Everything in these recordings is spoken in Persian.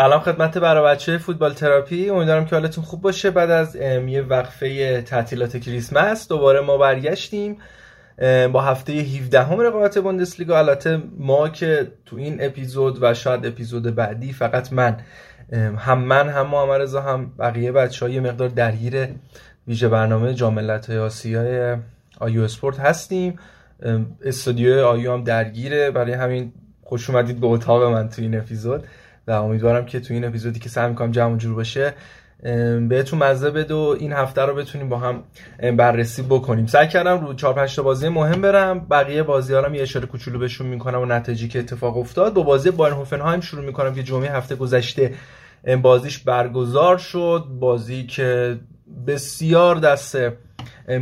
سلام خدمت برای بچه فوتبال تراپی. امیدوارم که حالتون خوب باشه. بعد از یه وقفه تعطیلات کریسمس دوباره ما برگشتیم. با هفته 17 هم رقابت بوندسلیگا. البته ما که تو این اپیزود و شاید اپیزود بعدی فقط من هم من هم محمد رضا هم بقیه بچه های مقدار درگیر ویژه برنامه جاملت های آسیای آیو اسپورت هستیم. استودیو آیو هم درگیره. برای همین خوش اومدید به اتاق من تو این اپیزود. و امیدوارم که تو این اپیزودی که سعی می‌کنم جمع جور باشه بهتون مزه بده و این هفته رو بتونیم با هم بررسی بکنیم. سعی کردم رو 4 5 تا بازی مهم برم. بقیه بازی ها یه اشاره کوچولو بهشون می‌کنم و نتیجه که اتفاق افتاد. با بازی بایرن هوفنهایم شروع می‌کنم که جمعه هفته گذشته بازیش برگزار شد. بازی که بسیار دست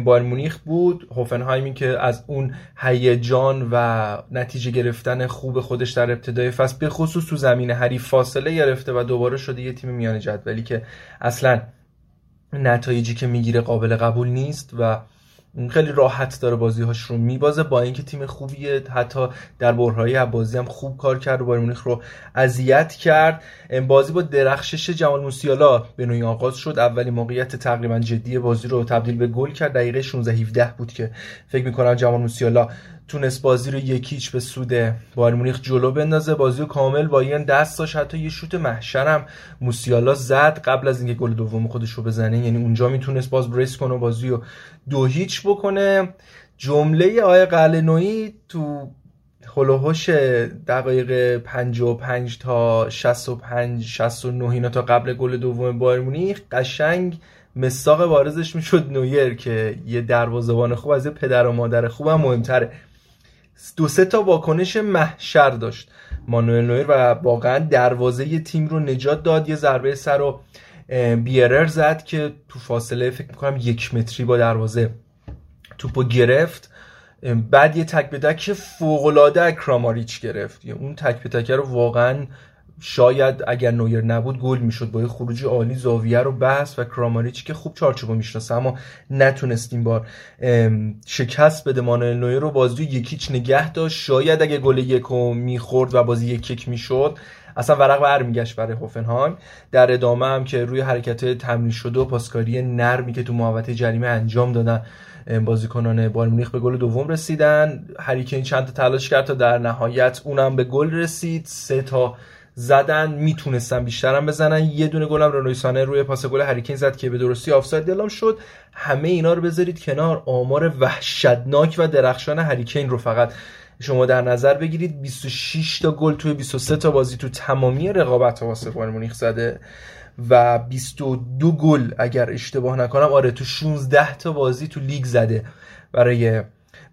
بایر مونیخ بود. هوفنهایمی که از اون هیجان و نتیجه گرفتن خوب خودش در ابتدای فصل به خصوص تو زمین حریف فاصله گرفته و دوباره شده یه تیم میان جدولی که اصلا نتایجی که می‌گیره قابل قبول نیست و خیلی راحت داره بازیهاش رو میبازه. با اینکه تیم خوبیه حتی در برهای بازی هم خوب کار کرد و بایر مونیخ رو اذیت کرد. بازی با درخشش جمال موسیالا به نوعی آغاز شد. اولی موقعیت تقریبا جدی بازی رو تبدیل به گل کرد. دقیقه 16 17 بود که فکر می‌کنم جمال موسیالا تونست بازی رو یکیچ به سود بایر مونیخ جلو بندازه. بازی رو کامل با این دست داشت. حتی یه شوت محشرم موسیالا زد قبل از اینکه گل دوم خودش رو بزنه. یعنی اونجا می‌تونست باز بریس کنه و بازی رو دو هیچ بکنه. جمله آیه قلنوی تو هلوهوش دقایق 55 تا 65 69 اینا تا قبل گل دوم بایر مونیخ قشنگ مساق بارزش می‌شد نویر که یه دروازه‌بان خوب از یه پدر و مادر خوب هم مهمتره. دو سه تا واکنش محشر داشت مانوئل نویر و واقعا دروازه تیم رو نجات داد یه ضربه سر و بیرر زد که تو فاصله فکر می‌کنم یک متری با دروازه توپو گرفت. بعد یه تک به تک فوقلاده کراماریچ گرفت. اون تک به تک رو واقعا شاید اگر نویر نبود گل می‌شد با یه خروجی عالی زاویه رو بس و کراماریچ که خوب چارچوبو می‌شناسه اما نتونستیم بار شکست بده مانوئل نویر رو. بازی یکیچ نگه داشت. شاید اگه گل یکو می‌خورد و بازی یک یک می‌شد اصلا ورق بر میگشت برای هوفنهایم در ادامه هم که روی حرکت تمرین شده و پاسکاری نرمی که تو محوطه جریمه انجام دادن بازیکنان بایر مونیخ به گل دوم رسیدن. هریکین چند تا تلاش کرد تا در نهایت اونم به گل رسید. سه تا زدن می‌تونستن بیشترم بزنن. یه دونه گلم رونوی سانه روی پاس گل هریکین زد که به درستی آفساید دلم شد. همه اینا رو بذارید کنار. آمار وحشتناک و درخشان هریکین رو فقط شما در نظر بگیرید. 26 تا گل توی 23 تا بازی تو تمامی رقابت واسه بایرن مونیخ زده و 22 گل اگر اشتباه نکنم آره تو 16 تا بازی تو لیگ زده برای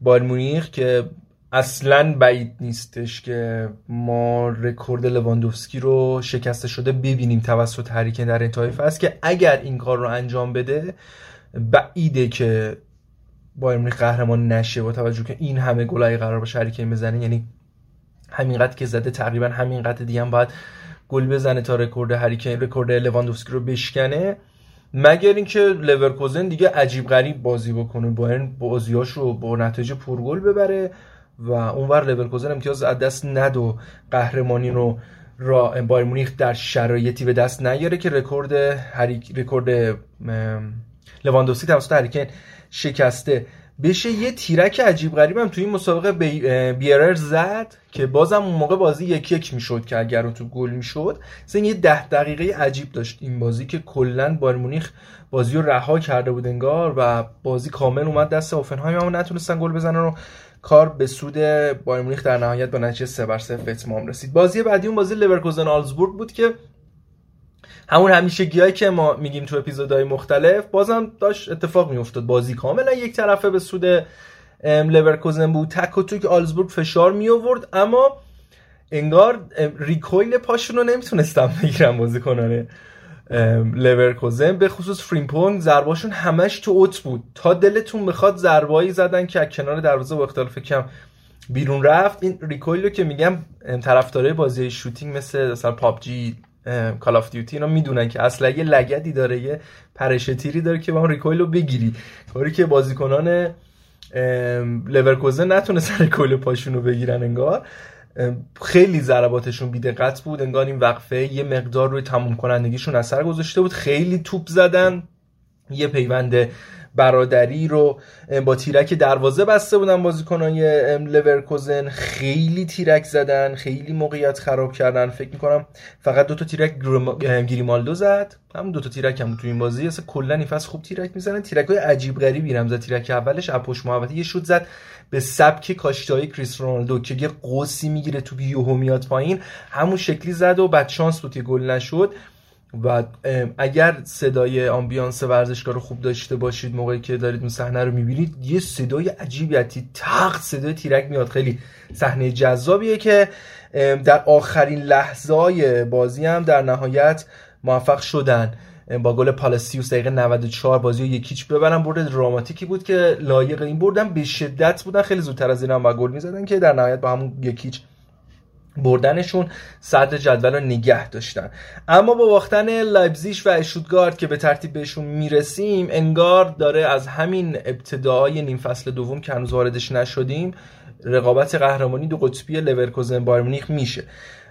بایرن مونیخ که اصلا بعید نیستش که ما رکورد لواندوفسکی رو شکسته شده ببینیم توسط هری کین در انتهای فصل که اگر این کار رو انجام بده بعیده که بایرن مونیخ قهرمان نشه. با توجه که این همه گلای قرار باشه هری کین بزنه یعنی همینقدر که زده تقریبا همینقدر دیگه هم باید گل بزنه تا رکورد هری کین رکورد لواندوفسکی رو بشکنه. مگر اینکه لورکوزن دیگه عجیب غریب بازی بکنه. با بازیاش رو با نتیجه پرگل ببره. و اونور لورکوزن امتیاز از دست نده و قهرمانی رو را بایرن مونیخ در شرایطی به دست نیاره که رکورد هری کین رکورد لواندوفسکی توسط هری کین شکسته. بشه یه تیرک عجیب غریب هم توی این مسابقه بیرر زد که بازم اون موقع بازی یک یک می‌شد که اگر تو گل می‌شد. مثلا یه ده دقیقه عجیب داشت این بازی که کلا بایرن مونیخ بازی رو رها کرده بود انگار و بازی کامل اومد دست هوفنهایم اما نتونستن گل بزنن و کار به سود بایرن مونیخ در نهایت با نتیجه 3 بر 0 اتمام رسید. بازی بعدی اون بازی لورکوزن آگزبورگ بود که همون همیشه که ما میگیم تو اپیزودهای مختلف بازم داشت اتفاق میافتاد. بازی کاملا یک طرفه به سود لورکوزن بود. تک و توک آگزبورگ فشار می آورد اما انگار recoil پاشون رو نمی‌تونستم بگیرم بازیکنانه. لورکوزن به خصوص فریمپونگ ضرباشون همش تو اوت بود. تا دلتون بخواد ضربایی زدن که کنار دروازه با اختلاف کم بیرون رفت این recoil رو که میگم طرفدارای بازی shooting مثل مثلا PUBG Call of Duty اینا می‌دونن که اصلا یه لگدی داره یه پرش تیری داره که با recoil رو بگیری. کاری که بازیکنان لورکوزن نتونه سر recoil پاشون رو بگیرن انگار. خیلی ضرباتشون بیدقت بود. انگار این وقفه یه مقدار روی تموم کنندگیشون اثر گذاشته بود. خیلی توپ زدن. یه پیوند برادری رو با تیرک دروازه بسته بودن بازیکنای لورکوزن خیلی تیرک زدن خیلی موقعیت خراب کردن. فکر می‌کنم فقط دو تا تیرک گریمالدو زد. هم دو تا تیرک هم تو این بازی. اصلا کلا این فصل خوب تیرک می‌زنن تیرک های عجیب غریبی هم زد. تیرک اولش اپوش محبتی یه شوت زد به سبک کاشتای کریس رونالدو که یه قوسی می‌گیره تو یهو میاد پایین. همون شکلی زد و بعد شانس بود که گل نشد. و اگر صدای ambiance ورزشگاه رو خوب داشته باشید موقعی که دارید اون صحنه رو می‌بینید یه صدای عجیبیتی تق صدای تیرک میاد. خیلی صحنه جذابیه که در آخرین لحظه بازی هم در نهایت موفق شدن. با گل پالاسیوس دقیقه 94 بازی رو یکیچ ببرن. برد دراماتیکی بود که لایق این بردن. به شدت بودن. خیلی زودتر از این هم گل می‌زدن که در نهایت با همون یکیچ بردنشون صدر جدول رو نگه داشتن. اما با باختن لایبزیش و اشوتگارد که به ترتیب بهشون می‌رسیم انگار داره از همین ابتدای نیم فصل دوم که هنوز واردش نشدیم رقابت قهرمانی دو قطبی لورکوزن بایرن میشه.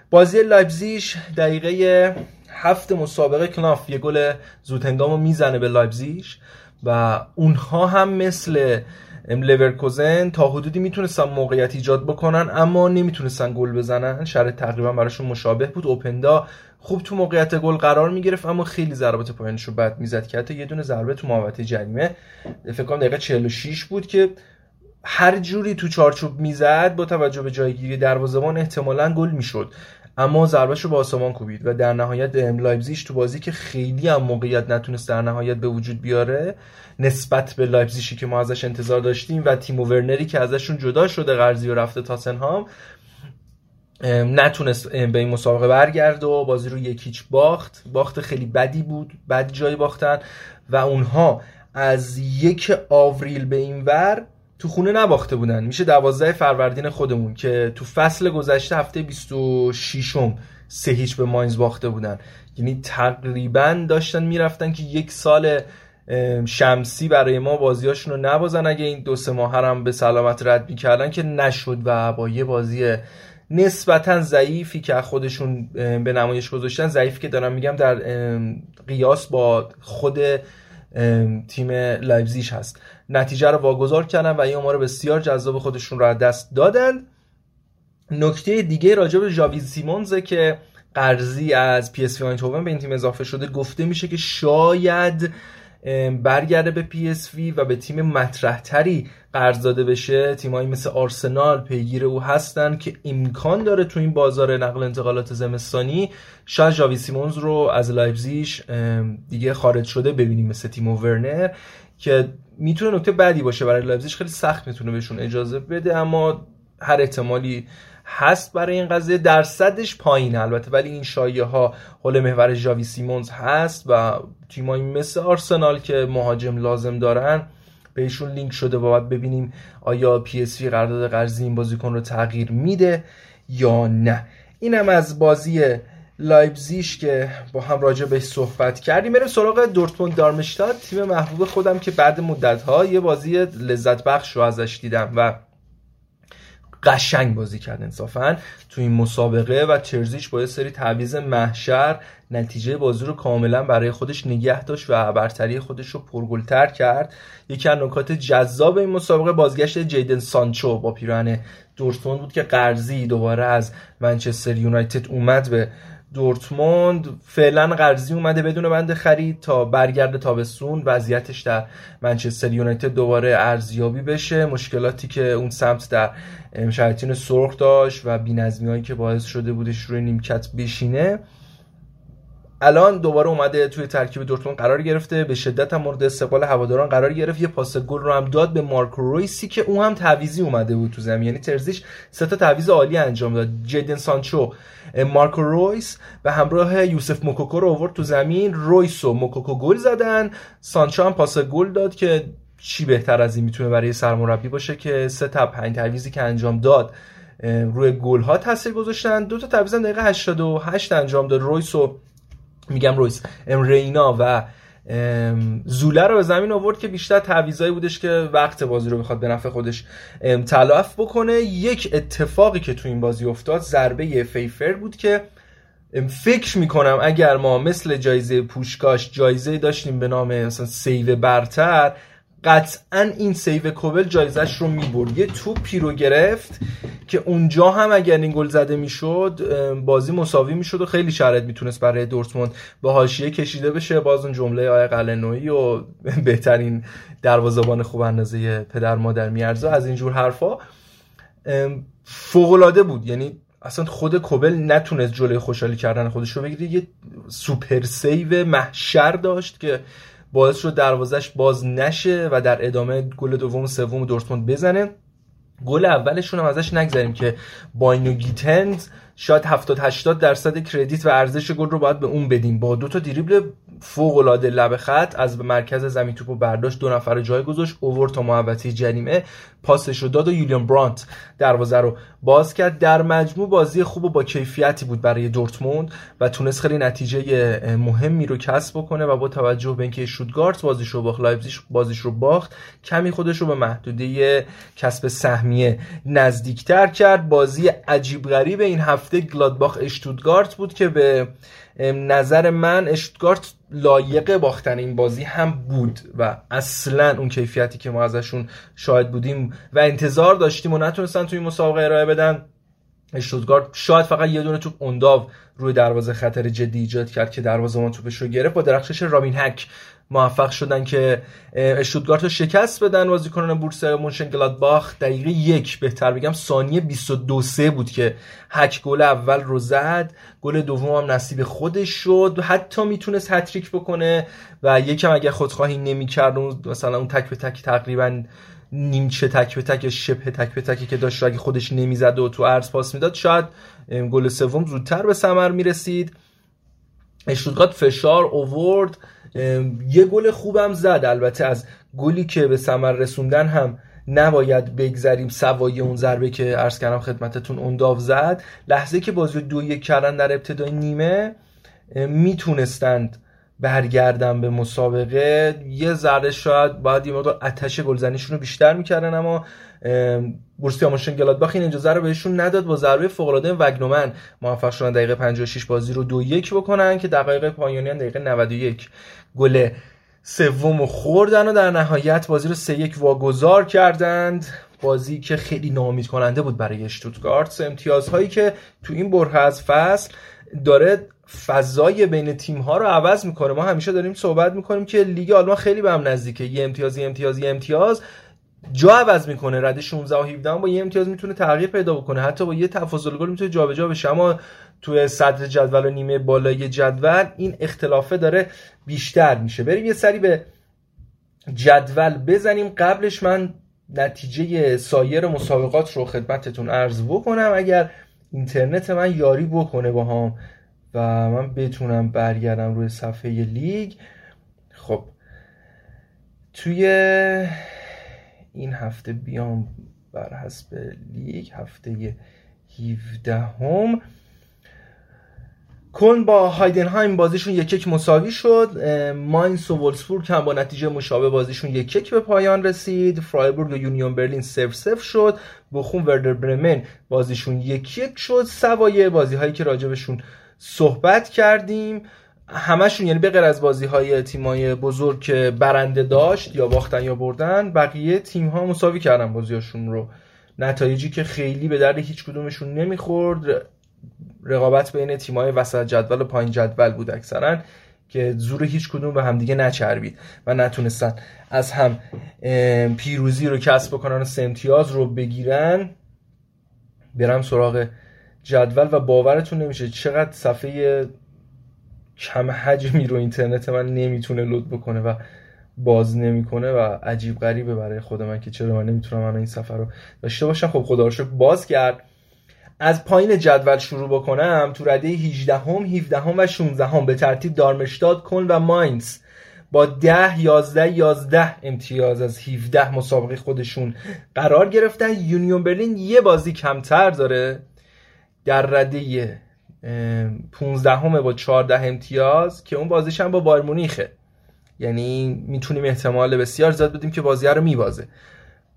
بازی لایپزیش دقیقه هفت مسابقه کناوف یه گل زودهنگام می‌زنه به لایپزیش و اونها هم مثل لورکوزن تا حدودی می‌تونستن موقعیت ایجاد بکنن اما نمی‌تونستن گل بزنن. شرط تقریبا براشون مشابه بود. اوپندا خوب تو موقعیت گل قرار می‌گرفت اما خیلی ضربات پایینش رو بد می‌زد که حتی یه دونه ضربه تو محوطه جریمه. فکر کنم دقیقه 46 بود که هر جوری تو چارچوب می‌زد با توجه به جایگیری دروازه‌بان احتمالا گل می‌شد. اما ضربهش رو با آسمان کوبید و در نهایت لایپزیگ تو بازی که خیلی هم موقعیت نتونست در نهایت به وجود بیاره نسبت به لایپزیشی که ما ازش انتظار داشتیم و تیمو ورنری که ازشون جدا شده قرضی و رفته تاتنهام نتونست به این مسابقه برگرده و بازی رو یک هیچ باخت. باخت خیلی بدی بود بد جای باختن و اونها از یک آوریل به این ور تو خونه نباخته بودن. میشه دوازده فروردین خودمون که تو فصل گذشته هفته 26 م سه هیچ به ماینز باخته بودن. یعنی تقریبا داشتن می‌رفتن که یک سال شمسی برای ما بازیاشون رو نبازن. اگه این دو سه ماه هم به سلامت رد می‌کردن که نشد و با یه بازی نسبتا ضعیفی که خودشون به نمایش گذاشتن ضعیفی که دارم میگم در قیاس با خود تیم لایپزیش هست. نتیجه رو واگذار کردن و این امار بسیار جذاب خودشون رو دست دادن. نکته دیگه راجع به ژاوی سیمونزه که قرضی از پی اس وی این تیم اضافه شده گفته میشه که شاید برگرده به پی اس وی و به تیم مطرحتری قرض داده بشه. تیمایی مثل آرسنال پیگیر او هستن که امکان داره تو این بازار نقل انتقالات زمستانی شاید ژاوی سیمونز رو از لایپزیش دیگه خارج شده ببینیم مثل تیمو ورنر که می‌تونه نکته بدی باشه برای لایپزیگ. خیلی سخت می‌تونه بهشون اجازه بده اما هر احتمالی هست برای این قضیه درصدش پایین البته ولی این شایعه ها حول محور ژاوی سیمونز هست و تیمایی مثل آرسنال که مهاجم لازم دارن بهشون لینک شده و باید ببینیم آیا پی اس وی قرارداد قرضی این بازیکن رو تغییر میده یا نه. اینم از بازی لایبزیش که با هم راجع بهش صحبت کردیم. بریم سراغ دورتموند دارمشتاد تیم محبوب خودم که بعد مدت ها یه بازی لذت بخش رو ازش دیدم و قشنگ بازی کرد انصافا تو این مسابقه و چرزیش با یه سری تعویض محشر نتیجه بازی رو کاملا برای خودش نگه داشت و برتری خودش رو پرگلتر کرد. یکی از نکات جذاب این مسابقه بازگشت جیدن سانچو با پیراهن دورتموند بود که قرضی دوباره از منچستر یونایتد اومد به دورتموند فعلا قرضی اومده بدون بند خرید تا برگرده تابستون. وضعیتش در منچستر یونایتد دوباره ارزیابی بشه. مشکلاتی که اون سمت در شرایطین سرخ داشت و بینظمی هایی که باعث شده بودش روی نیمکت بشینه. الان دوباره اومده توی ترکیب دورتموند قرار گرفته به شدت هم مورد استقبال هواداران قرار گرفت. یه پاس گل رو هم داد به مارکو رویسی که اون هم تعویزی اومده بود تو زمین. یعنی ترزیش سه تا تعویض عالی انجام داد. جیدن سانچو مارکو رویس به همراه یوسف موکوکو رو آورد تو زمین. رویس و موکوکو گل زدن. سانچو هم پاس گل داد که چی بهتر از این می‌تونه برای سرمربی باشه که سه تا پنج تعویضی که انجام داد. روی گل ها تاثیر گذاشتن. دو تا تعویض دقیقه 88 انجام داد. رویس و میگم رویس ام رینا و زوله رو به زمین آورد که بیشتر تعویضایی بودش که وقت بازی رو بخواد به نفع خودش تلف بکنه. یک اتفاقی که تو این بازی افتاد ضربه فیفر بود که فکر می‌کنم اگر ما مثل جایزه پوشکاش جایزه داشتیم به نام مثلا save برتر قطعا این save کوبل جایزش رو می‌برد. یه توپی رو گرفت که اونجا هم اگر این گل زده می‌شد بازی مساوی می‌شد و خیلی شرایط می‌تونست برای دورتموند به حاشیه کشیده بشه. باز اون جمله آقای قلعه‌نویی و بهترین دروازه‌بان خوب اندازه پدر مادر می‌ارزه از اینجور حرفا فوق بود. یعنی اصلا خود کوبل نتونست جلوی خوشحالی کردن خودش رو بگیره. یه super save محشر داشت که باعث شد دروازش باز نشه و در ادامه گل دوم سوم دورتموند بزنه. گل اولشون هم ازش نگذریم که باینو گیتنز شاید 70 80 درصد credit و ارزش گل رو باید به اون بدیم. با دو تا دریبل فوق العاده لب خط از مرکز زمین توپو برداشت دو نفر جای گذاشت. آورد تا محوطه جریمه. پاسش رو داد و یولیان برانت دروازه رو باز کرد. در مجموع بازی خوب و با کیفیتی بود برای دورتموند و تونست خیلی نتیجه مهمی رو کسب بکنه و با توجه به اینکه اشتوتگارت بازیش رو باخت لایپزیگ بازیش رو باخت کمی خودش رو به محدوده کسب سهمیه نزدیکتر کرد. بازی عجیب غریب این هفته گلادباخ اشتوتگارت بود که به نظر من اشتگارت لایق باختن این بازی هم بود و اصلا اون کیفیتی که ما ازشون شاهد بودیم و انتظار داشتیم و نتونستن توی مسابقه ارائه بدن. اشتوتگارت شاید فقط یه دونه توپ اونداو روی دروازه خطر جدی ایجاد کرد که دروازه ما توپش رو گرفت با درخشش رامین هک. موفق شدن که اشتوتگارت رو شکست بدن بازیکنان بورس مونشن گلادباخ دقیقه یک بهتر بگم ثانیه 22 سه بود که هک گل اول رو زد. گل دوم هم نصیب خودش شد. حتی می‌تونست هتریک بکنه و یکم اگر خودخواهی نمی‌کرد مثلا اون تک به تک تقریبا نیمچه تک به تک شبه تک به تکی که داشت اگه خودش نمی‌زد و تو عرض پاس می‌داد شاید گل سوم زودتر به ثمر می‌رسید. اشتوتگارت فشار اوورد. یه گل خوبم زد. البته از گلی که به ثمر رسوندن هم نباید بگذریم. سوای اون ضربه که عرض کردم خدمتتون اونداو زد. لحظه که بازی دو یک کردن در ابتدای نیمه می‌تونستند برگردن به مسابقه یه ذره شاید باید یه مقدار آتش گلزنیشون رو بیشتر می‌کردن اما بورسیا ماشن گلادباخ این اجازه رو بهشون نداد با ضربه فوق العاده وگنومن موفق شدن دقیقه 56 بازی رو دو یک بکنن که دقایق پایانی دقیقه 91 گل سوم خوردن و در نهایت بازی رو سه یک واگذار کردند. بازی که خیلی نامید کننده بود برای اشتوتگارت امتیازهایی که تو این بره از فصل داره فضای بین تیم ها رو عوض می‌کنه. ما همیشه داریم صحبت می‌کنیم که لیگ آلمان خیلی به هم نزدیکه. یه امتیاز یه امتیاز یه امتیاز. جا عوض می‌کنه. رده 16 و 17 با یه امتیاز می‌تونه تغییر پیدا بکنه. حتی با یه تفاضل گل می‌تونه جابجا بشه. اما توی صدر جدول و نیمه بالای جدول این اختلافه داره بیشتر میشه. بریم یه سری به جدول بزنیم. قبلش من نتیجه سایر مسابقات رو خدمتتون عرض بکنم. اگر اینترنت من یاری بکنه با هم. و من بتونم برگردم روی صفحه لیگ. خب توی این هفته بیام بر حسب لیگ هفته 17 هم کلن با هایدنهایم بازیشون یک یک مساوی شد. ماینس و وولفسبورگ هم با نتیجه مشابه بازیشون یک یک به پایان رسید. فرایبورگ و یونیون برلین صفر صفر شد. بخون وردر برمن بازیشون یک یک شد. سوای بازی هایی که راجبشون صحبت کردیم. همشون یعنی بغیر از بازی های تیمای بزرگ که برنده داشت یا باختن یا بردن بقیه تیم ها مساوی کردن بازیاشون رو. نتایجی که خیلی به درد هیچ کدومشون نمی‌خورد. رقابت بین تیمای وسط جدول و پایین جدول بود اکثرا که زور هیچ کدوم به همدیگه نچربید و نتونستن از هم پیروزی رو کسب بکنن و سمتیاز رو بگیرن. برم سراغ جدول و باورتون نمیشه چقدر صفحه کم حجمی رو اینترنت من نمی‌تونه لود بکنه و باز نمی‌کنه و عجیب غریبه برای خود من که چرا من نمی‌تونم من این سفر رو داشته باشم. خب خدا رو باز کرد. از پایین جدول شروع بکنم. تو رده 18 هم 17 هم و 16 هم به ترتیب دارمشتاد کن و ماینز. با 10 11 11 امتیاز از 17 مسابقه خودشون قرار گرفتن. یونیون برلین یه بازی کمتر داره. در رده 15 همه با 14 امتیاز که اون بازیش هم با بایر مونیخه. یعنی می‌تونیم احتمال بسیار زیاد بدیم که بازی رو میبازه.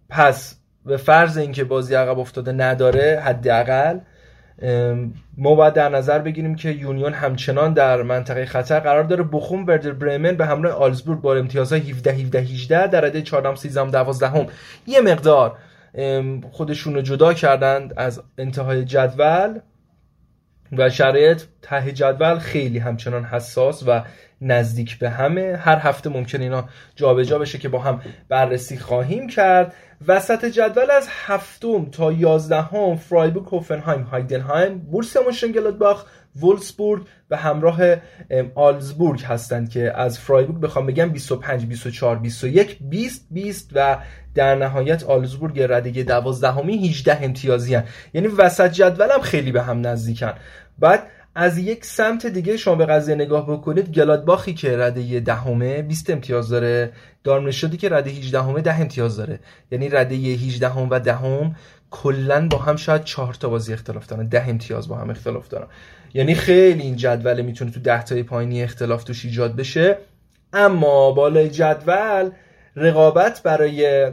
پس به فرض اینکه بازی عقب افتاده نداره حداقل ما باید در نظر بگیریم که یونیون همچنان در منطقه خطر قرار داره. بخوم بردر برمن به همراه آلزبورگ با امتیازهای 17 17 18 در رده 14 13 12 یه مقدار خودشون رو جدا کردند از انتهای جدول و شرایط ته جدول خیلی همچنان حساس و نزدیک به همه. هر هفته ممکن اینا جابجا جا بشه که با هم بررسی خواهیم کرد. وسط جدول از هفتم تا یازدهم فرایبورگ هوفنهایم هایدنهایم بوروسیا مونشن‌گلادباخ وولفسبورگ و همراه آگزبورگ هستند که از فرایبورگ بخوام بگم 25 24 21 20 20 و در نهایت آگزبورگ رده 12 همی 18 امتیازی هن. یعنی وسط جدول هم خیلی به هم نزدیکن بعد از یک سمت دیگه شما به قضیه نگاه بکنید گلادباخی که رده دهمه 20 امتیاز داره. دارمشدی که رده 18 همه 10 امتیاز داره. یعنی رده 18 هم و دهم کلا با هم شاید 4 تا بازی اختلاف دارن. 10 امتیاز با هم اختلاف دارن. یعنی خیلی این جدول می‌تونه تو 10 تای پایینی اختلاف توش ایجاد بشه. اما بالای جدول رقابت برای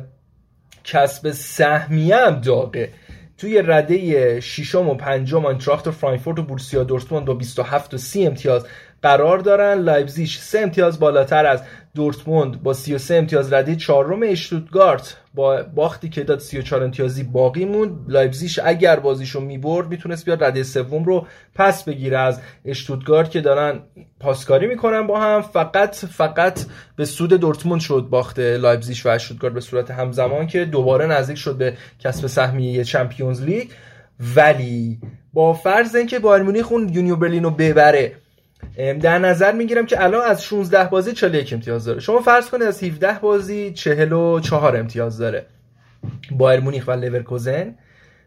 کسب سهمیه هم داغه. توی رده ششم و پنجم آینتراخت فرانکفورت و بوروسیا دورتموند با 27 و 30 امتیاز قرار دارن. لایپزیگ سه امتیاز بالاتر از دورتموند با 33 امتیاز رده چهارم اشتوتگارت. با باختی که داد 34 امتیازی باقی موند لایپزیگ اگر بازیشو می‌برد می‌تونست بیاد رده سوم رو پس بگیره. از اشتوتگارت که دارن پاسکاری می‌کنن با هم فقط فقط به سود دورتموند شد باخت لایپزیگ و اشتوتگارت به صورت همزمان که دوباره نزدیک شد به کسب سهمیه Champions League. ولی با فرض اینکه بایرن مونیخ اون یونیون برلین ببره در نظر می‌گیرم که الان از 16 بازی 41 امتیاز داره. شما فرض کنید از 17 بازی 44 امتیاز داره. بایرن مونیخ و لورکوزن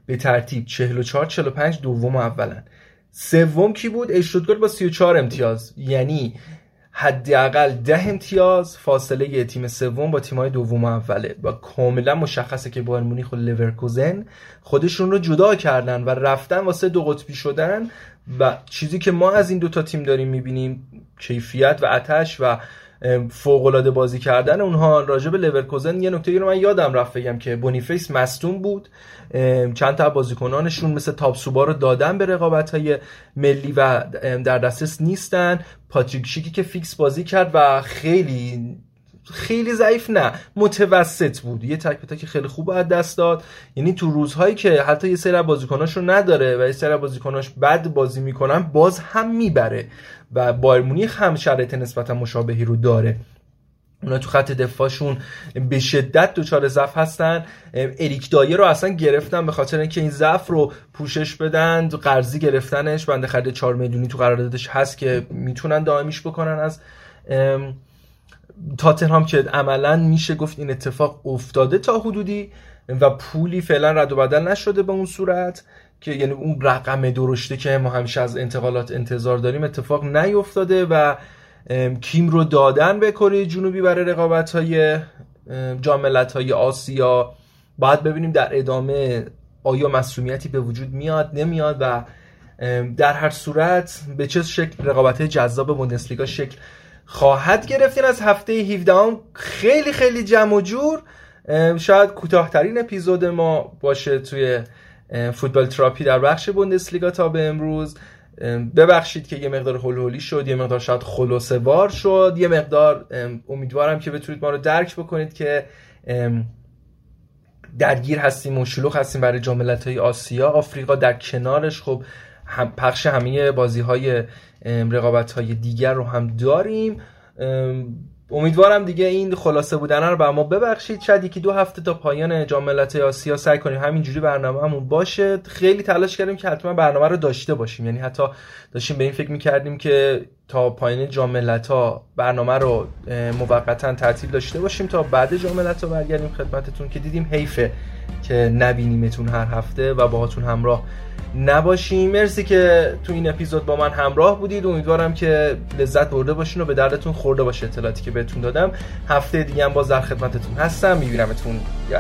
به ترتیب 44 45 دوم و اولن سوم کی بود؟ اشتوتگارت با 34 امتیاز. یعنی حداقل ده امتیاز فاصله تیم سوم با تیمای دوم و اوله. و کاملا مشخصه که بایرن مونیخ و لورکوزن خودشون رو جدا کردن و رفتن واسه دو قطبی شدن و چیزی که ما از این دوتا تیم داریم می‌بینیم کیفیت و اتش و فوق بازی کردن اونها راجع به لورکوزن یه نکته رو من یادم رفت بگم که بونیفیس مصدوم بود. چند تا بازیکنانشون مثل تپسوبا رو دادن به رقابت های ملی و در دسترس نیستن. پاتریک شیکی که فیکس بازی کرد و خیلی خیلی ضعیف نه. متوسط بود. یه تک به تک خیلی خوب از دست داد. یعنی تو روزهایی که حتی یه سری بازیکناش رو نداره و یه سری بازیکناش بد بازی می‌کنن باز هم می‌بره و بایر مونیخ هم شرایط نسبتا مشابهی رو داره. اونا تو خط دفاعشون به شدت دچار ضعف هستن. اریک دایه رو اصلا گرفتن به خاطر اینکه این ضعف رو پوشش بدن. قرضی گرفتنش. بنده خرید 4 میلیونی تو قراردادش هست که می‌تونن دائمیش بکنن از تاتنهام که عملا میشه گفت این اتفاق افتاده تا حدودی و پولی فعلا رد و بدل نشده به اون صورت که یعنی اون رقم درشته که ما همیشه از انتقالات انتظار داریم اتفاق نیفتاده و کیم رو دادن به کره جنوبی برای رقابت های جاملت های آسیا. باید ببینیم در ادامه آیا مسئولیتی به وجود میاد نمیاد و در هر صورت به چه شکل رقابت جذاب بوندسلیگا شکل خواهد گرفتین از هفته 17 هم خیلی خیلی جمع و جور. شاید کوتاهترین اپیزود ما باشه توی فوتبال تراپی در بخش بوندسلیگا تا به امروز. ببخشید که یه مقدار هلولی شد یه مقدار شاید خلاصه وار شد. یه مقدار امیدوارم که بتونید ما رو درک بکنید که درگیر هستیم و شلوغ هستیم برای جاملت های آسیا. آفریقا در کنارش. خب هم پخش همه بازی های رقابت های دیگر رو هم داریم. امیدوارم دیگه این خلاصه بودن رو به ما ببخشید. شاید یکی دو هفته تا پایان جام ملت‌های آسیا سعی کنیم همینجوری برنامه همون باشه. خیلی تلاش کردیم که حتما برنامه رو داشته باشیم. یعنی حتی داشتیم به این فکر می‌کردیم که تا پایان جام ملت‌ها برنامه رو موقتا تعطیل داشته باشیم. تا بعد جام ملت‌ها برگردیم خدمتتون که دیدیم حیفه که نبینیمتون هر هفته و باهاتون همراه نباشیم. مرسی که تو این اپیزود با من همراه بودید. امیدوارم که لذت برده باشین و به دردتون خورده باشه. اطلاعاتی که بهتون دادم. هفته دیگه هم باز در خدمتتون هستم. میبینمتون. یا